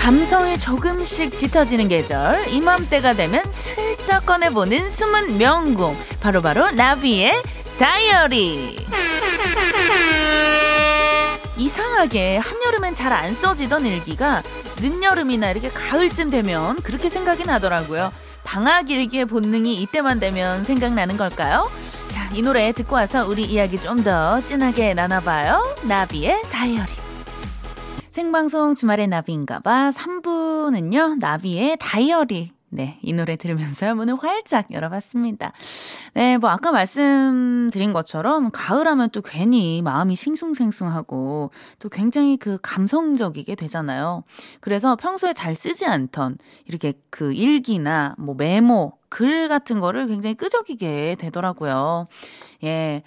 감성이 조금씩 짙어지는 계절 이맘때가 되면 슬쩍 꺼내보는 숨은 명곡 바로 바로 나비의 다이어리 이상하게 한여름엔 잘 안 써지던 일기가 늦여름이나 이렇게 가을쯤 되면 그렇게 생각이 나더라고요 방학 일기의 본능이 이때만 되면 생각나는 걸까요? 자, 이 노래 듣고 와서 우리 이야기 좀 더 진하게 나눠봐요. 나비의 다이어리. 생방송 주말의 나비인가봐 3부는요, 나비의 다이어리 네, 이 노래 들으면서요, 문을 활짝 열어봤습니다. 네, 뭐, 아까 말씀드린 것처럼, 가을 하면 또 괜히 마음이 싱숭생숭하고, 또 굉장히 그 감성적이게 되잖아요. 그래서 평소에 잘 쓰지 않던, 이렇게 그 일기나 뭐 메모, 글 같은 거를 굉장히 끄적이게 되더라고요. 예.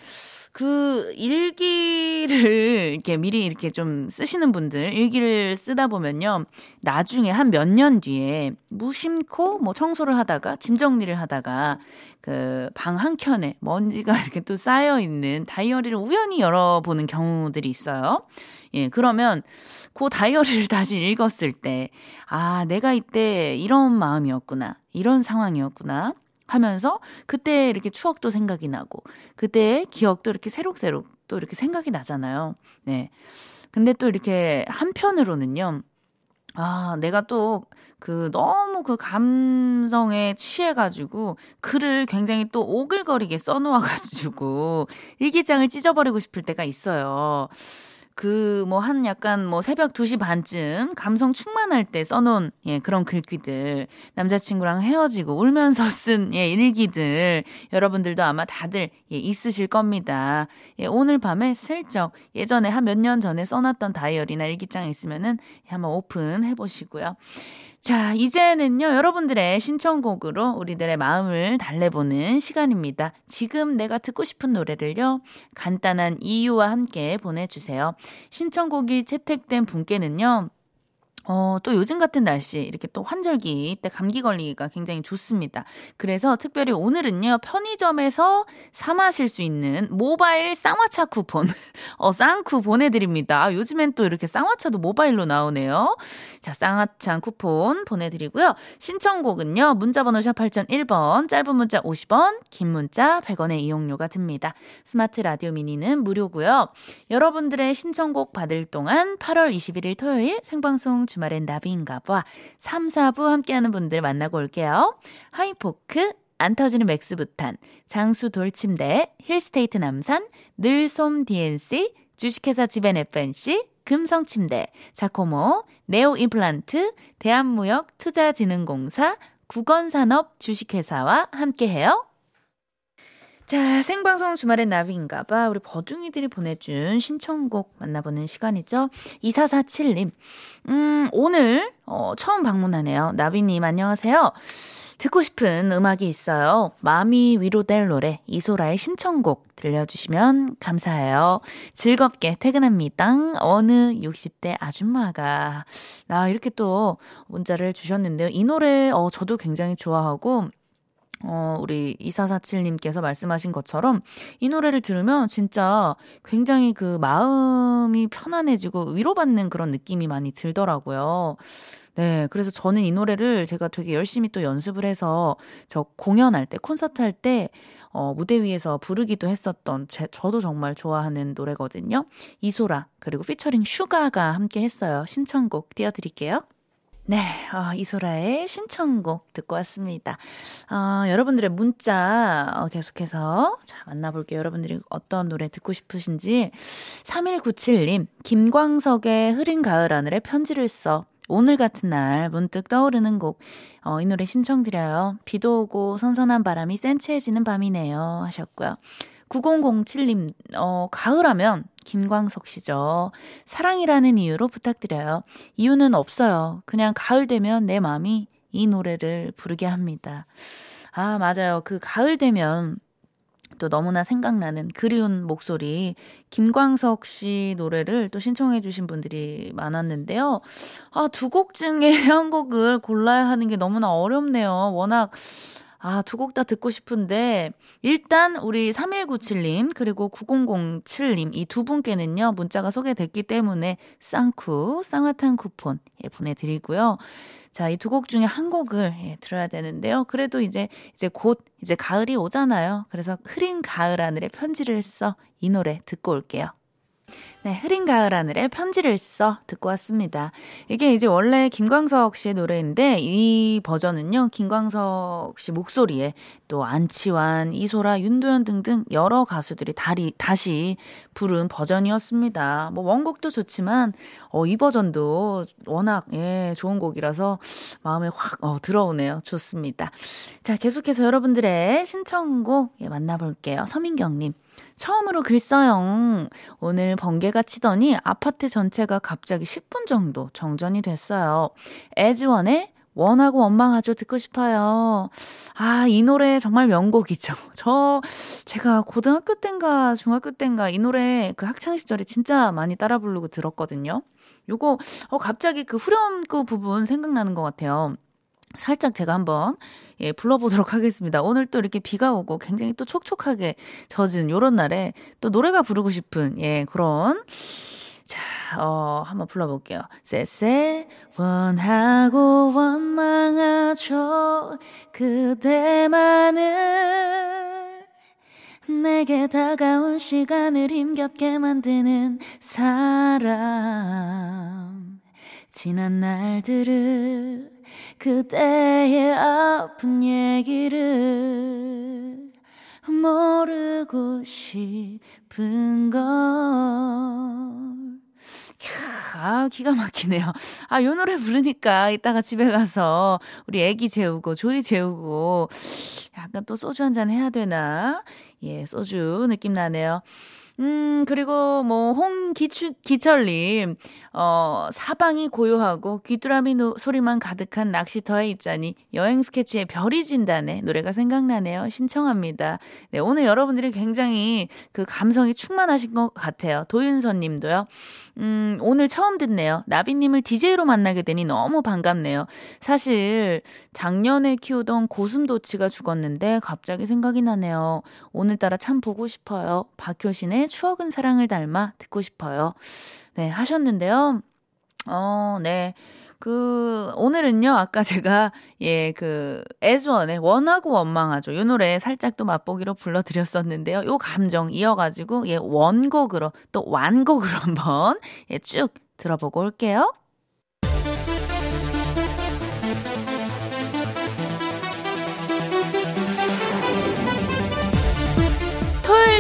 그 일기를 이렇게 미리 이렇게 좀 쓰시는 분들 일기를 쓰다 보면요. 나중에 한 몇 년 뒤에 무심코 뭐 청소를 하다가 짐 정리를 하다가 그 방 한 켠에 먼지가 이렇게 또 쌓여 있는 다이어리를 우연히 열어보는 경우들이 있어요. 예, 그러면 그 다이어리를 다시 읽었을 때, 아, 내가 이때 이런 마음이었구나. 이런 상황이었구나. 하면서 그때 이렇게 추억도 생각이 나고 그때의 기억도 이렇게 새록새록 또 이렇게 생각이 나잖아요. 네. 근데 또 이렇게 한편으로는요. 아, 내가 또 그 너무 그 감성에 취해가지고 글을 굉장히 또 오글거리게 써놓아가지고 일기장을 찢어버리고 싶을 때가 있어요. 그 뭐 한 약간 뭐 새벽 2시 반쯤 감성 충만할 때 써놓은 예 그런 글귀들 남자친구랑 헤어지고 울면서 쓴 예 일기들 여러분들도 아마 다들 예 있으실 겁니다. 예 오늘 밤에 슬쩍 예전에 한 몇 년 전에 써놨던 다이어리나 일기장 있으면은 한번 오픈해 보시고요. 자, 이제는요, 여러분들의 신청곡으로 우리들의 마음을 달래보는 시간입니다. 지금 내가 듣고 싶은 노래를요, 간단한 이유와 함께 보내주세요. 신청곡이 채택된 분께는요, 어, 또 요즘 같은 날씨, 이렇게 또 환절기 때 감기 걸리기가 굉장히 좋습니다. 그래서 특별히 오늘은요, 편의점에서 사 마실 수 있는 모바일 쌍화차 쿠폰, 어, 쌍쿠 보내드립니다. 요즘엔 또 이렇게 쌍화차도 모바일로 나오네요. 자, 쌍화차 쿠폰 보내드리고요. 신청곡은요, 문자번호 샵 8001번, 짧은 문자 50원, 긴 문자 100원의 이용료가 듭니다. 스마트 라디오 미니는 무료고요. 여러분들의 신청곡 받을 동안 8월 21일 토요일 생방송 주말엔 나비인가 봐. 3, 4부 함께하는 분들 만나고 올게요. 하이포크, 안 터지는 맥스부탄, 장수 돌침대, 힐스테이트 남산, 늘솜 DNC, 주식회사 지벤 FNC, 금성침대, 자코모, 네오 임플란트, 대한무역 투자진흥공사, 국건산업 주식회사와 함께해요. 자, 생방송 주말엔 나비인가봐. 우리 버둥이들이 보내준 신청곡 만나보는 시간이죠. 2447님. 음, 오늘, 어, 처음 방문하네요. 나비님, 안녕하세요. 듣고 싶은 음악이 있어요. 마음이 위로될 노래, 이소라의 신청곡 들려주시면 감사해요. 즐겁게 퇴근합니다. 어느 60대 아줌마가. 나 이렇게 또 문자를 주셨는데요. 이 노래, 어, 저도 굉장히 좋아하고, 어, 우리 2447님께서 말씀하신 것처럼 이 노래를 들으면 진짜 굉장히 그 마음이 편안해지고 위로받는 그런 느낌이 많이 들더라고요. 네. 그래서 저는 이 노래를 제가 되게 열심히 또 연습을 해서 저 공연할 때, 콘서트 할 때, 어, 무대 위에서 부르기도 했었던 제, 저도 정말 좋아하는 노래거든요. 이소라, 그리고 피처링 슈가가 함께 했어요. 신청곡 띄워드릴게요. 네, 어, 이소라의 신청곡 듣고 왔습니다. 어, 여러분들의 문자 어, 계속해서 자, 만나볼게요. 여러분들이 어떤 노래 듣고 싶으신지. 3197님, 김광석의 흐린 가을 하늘에 편지를 써. 오늘 같은 날 문득 떠오르는 곡, 어, 이 노래 신청드려요. 비도 오고 선선한 바람이 센치해지는 밤이네요. 하셨고요. 9007님, 어, 가을 하면 김광석 씨죠. 사랑이라는 이유로 부탁드려요. 이유는 없어요. 그냥 가을 되면 내 마음이 이 노래를 부르게 합니다. 아, 맞아요. 그 가을 되면 또 너무나 생각나는 그리운 목소리 김광석 씨 노래를 또 신청해 주신 분들이 많았는데요. 아, 두 곡 중에 한 곡을 골라야 하는 게 너무나 어렵네요. 워낙 아, 두 곡 다 듣고 싶은데, 일단 우리 3197님, 그리고 9007님, 이 두 분께는요, 문자가 소개됐기 때문에 쌍쿠, 쌍화탕 쿠폰, 예, 보내드리고요. 자, 이 두 곡 중에 한 곡을 예, 들어야 되는데요. 그래도 이제, 이제 곧, 이제 가을이 오잖아요. 그래서 흐린 가을 하늘에 편지를 써 이 노래 듣고 올게요. 네, 흐린 가을 하늘에 편지를 써 듣고 왔습니다. 이게 이제 원래 김광석 씨의 노래인데 이 버전은요. 김광석 씨 목소리에 또 안치환, 이소라, 윤도현 등등 여러 가수들이 다리, 다시 부른 버전이었습니다. 뭐 원곡도 좋지만 어, 이 버전도 워낙 예, 좋은 곡이라서 마음에 확 어, 들어오네요. 좋습니다. 자, 계속해서 여러분들의 신청곡 예, 만나볼게요. 서민경 님. 처음으로 글 써요. 오늘 번개 가 치더니 아파트 전체가 갑자기 10분 정도 정전이 됐어요. 에즈원의 원하고 원망하죠 듣고 싶어요. 아, 이 노래 정말 명곡이죠. 저 제가 고등학교 땐가 중학교 땐가 이 노래 그 학창 시절에 진짜 많이 따라 부르고 들었거든요. 요거 어 갑자기 그 후렴구 부분 생각나는 것 같아요. 살짝 제가 한번 예, 불러보도록 하겠습니다. 오늘 또 이렇게 비가 오고 굉장히 또 촉촉하게 젖은 요런 날에 또 노래가 부르고 싶은 예, 그런 자, 어, 한번 불러볼게요. 쎄쎄, 원하고 원망하죠. 그대만을 내게 다가올 시간을 힘겹게 만드는 사람. 지난 날들을 그때의 아픈 얘기를 모르고 싶은 걸. 아, 기가 막히네요. 아, 요 노래 부르니까 이따가 집에 가서 우리 애기 재우고, 조이 재우고, 약간 또 소주 한 잔 해야 되나? 예, 소주 느낌 나네요. 음, 그리고 뭐, 홍기추, 기철님, 어, 사방이 고요하고 귀뚜라미 노, 소리만 가득한 낚시터에 있자니 여행 스케치의 별이 진다네 노래가 생각나네요. 신청합니다. 네, 오늘 여러분들이 굉장히 그 감성이 충만하신 것 같아요. 도윤선 님도요. 음, 오늘 처음 듣네요. 나비님을 DJ로 만나게 되니 너무 반갑네요. 사실 작년에 키우던 고슴도치가 죽었는데 갑자기 생각이 나네요. 오늘 따라 참 보고 싶어요. 박효신의 추억은 사랑을 닮아 듣고 싶어요. 네, 하셨는데요. 어, 네. 그, 오늘은요, 아까 제가, 예, 그, 에즈원의 원하고 원망하죠. 요 노래 살짝 또 맛보기로 불러드렸었는데요. 요 감정 이어가지고, 예, 원곡으로, 또 완곡으로 한번, 예, 쭉 들어보고 올게요.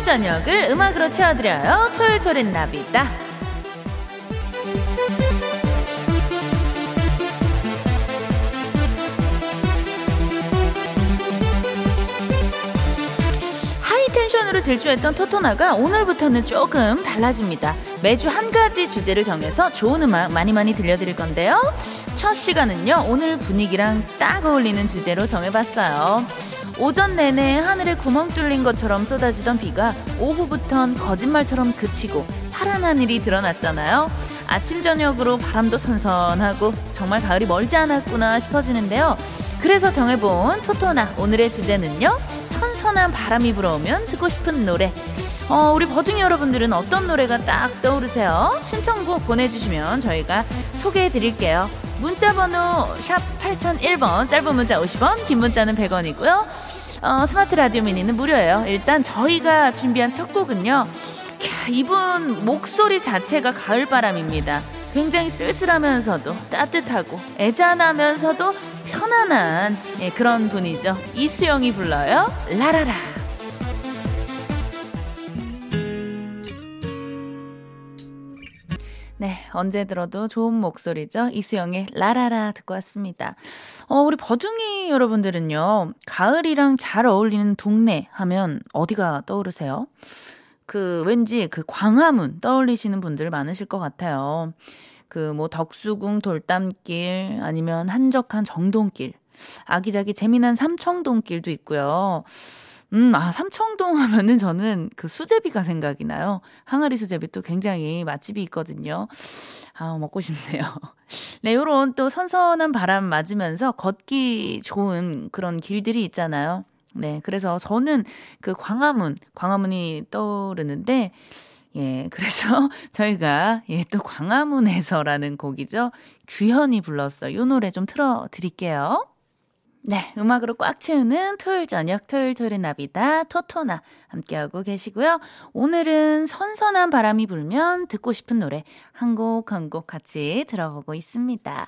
저녁을 음악으로 채워드려요. 토요일 토렌 나비다. 텐션으로 질주했던 토토나가 오늘부터는 조금 달라집니다. 매주 한 가지 주제를 정해서 좋은 음악 많이 많이 들려드릴 건데요. 첫 시간은요, 오늘 분위기랑 딱 어울리는 주제로 정해봤어요. 오전 내내 하늘에 구멍 뚫린 것처럼 쏟아지던 비가 오후부턴 거짓말처럼 그치고 파란 하늘이 드러났잖아요. 아침 저녁으로 바람도 선선하고 정말 가을이 멀지 않았구나 싶어지는데요. 그래서 정해본 토토나 오늘의 주제는요. 선선한 바람이 불어오면 듣고 싶은 노래. 어, 우리 버둥이 여러분들은 어떤 노래가 딱 떠오르세요? 신청곡 보내주시면 저희가 소개해 드릴게요. 문자번호 샵 8001번, 짧은 문자 50원, 긴 문자는 100원이고요. 어, 스마트 라디오 미니는 무료예요. 일단 저희가 준비한 첫 곡은요. 이분 목소리 자체가 가을바람입니다. 굉장히 쓸쓸하면서도 따뜻하고 애잔하면서도 편안한 예, 그런 분이죠. 이수영이 불러요. 라라라. 언제 들어도 좋은 목소리죠. 이수영의 라라라 듣고 왔습니다. 어, 우리 버둥이 여러분들은요, 가을이랑 잘 어울리는 동네 하면 어디가 떠오르세요? 그 왠지 그 광화문 떠올리시는 분들 많으실 것 같아요. 그 뭐 덕수궁 돌담길 아니면 한적한 정동길 아기자기 재미난 삼청동길도 있고요. 음, 아, 삼청동 하면은 저는 그 수제비가 생각이 나요. 항아리 수제비 또 굉장히 맛집이 있거든요. 아, 먹고 싶네요. 네, 요런 또 선선한 바람 맞으면서 걷기 좋은 그런 길들이 있잖아요. 네, 그래서 저는 그 광화문, 광화문이 떠오르는데, 예, 그래서 저희가, 예, 또 광화문에서라는 곡이죠. 규현이 불렀어. 요 노래 좀 틀어 드릴게요. 네, 음악으로 꽉 채우는 토요일 저녁, 토요일 토요일의 나비다, 토토나 함께하고 계시고요. 오늘은 선선한 바람이 불면 듣고 싶은 노래 한 곡 한곡 같이 들어보고 있습니다.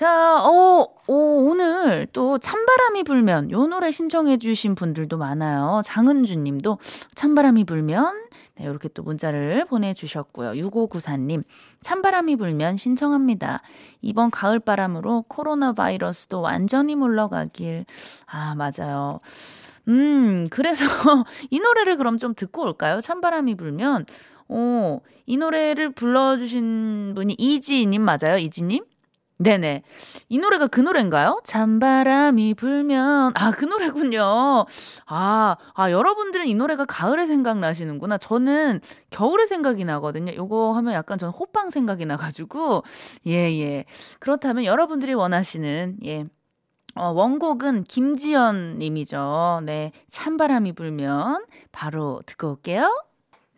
자, 어, 어, 오늘 또 찬바람이 불면 요 노래 신청해 주신 분들도 많아요. 장은주 님도 찬바람이 불면 네, 이렇게 또 문자를 보내 주셨고요. 6594님, 찬바람이 불면 신청합니다. 이번 가을 바람으로 코로나 바이러스도 완전히 물러가길. 아, 맞아요. 음, 그래서 이 노래를 그럼 좀 듣고 올까요? 찬바람이 불면. 어, 이 노래를 불러 주신 분이 이지님 맞아요? 이지님? 네네. 이 노래가 그 노래인가요? 잔바람이 불면. 아, 그 노래군요. 아, 아, 여러분들은 이 노래가 가을에 생각나시는구나. 저는 겨울에 생각이 나거든요. 요거 하면 약간 전 호빵 생각이 나가지고. 예, 예. 그렇다면 여러분들이 원하시는, 예. 어, 원곡은 김지연 님이죠. 네. 찬바람이 불면 바로 듣고 올게요.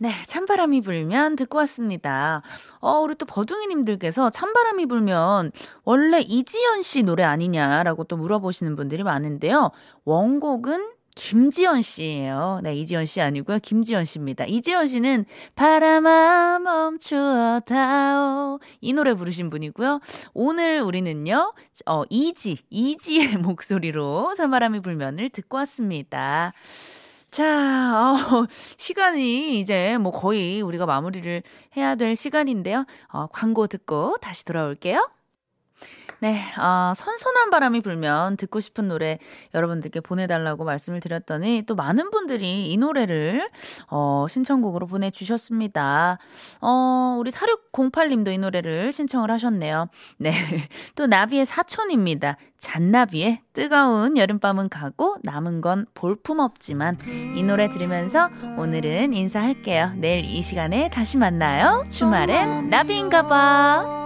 네, 찬바람이 불면 듣고 왔습니다. 어, 우리 또 버둥이님들께서 찬바람이 불면 원래 이지연 씨 노래 아니냐라고 또 물어보시는 분들이 많은데요. 원곡은 김지연 씨예요. 네, 이지연 씨 아니고요. 김지연 씨입니다. 이지연 씨는 바람아 멈추어다오 이 노래 부르신 분이고요. 오늘 우리는요. 어, 이지, 이지의 목소리로 찬바람이 불면을 듣고 왔습니다. 자, 어, 시간이 이제 뭐 거의 우리가 마무리를 해야 될 시간인데요. 어, 광고 듣고 다시 돌아올게요. 네, 아, 선선한 바람이 불면 듣고 싶은 노래 여러분들께 보내달라고 말씀을 드렸더니 또 많은 분들이 이 노래를 어, 신청곡으로 보내주셨습니다. 어, 우리 4608님도 이 노래를 신청을 하셨네요. 네, 또 나비의 사촌입니다. 잔나비의 뜨거운 여름밤은 가고 남은 건 볼품없지만 이 노래 들으면서 오늘은 인사할게요. 내일 이 시간에 다시 만나요. 주말엔 나비인가봐.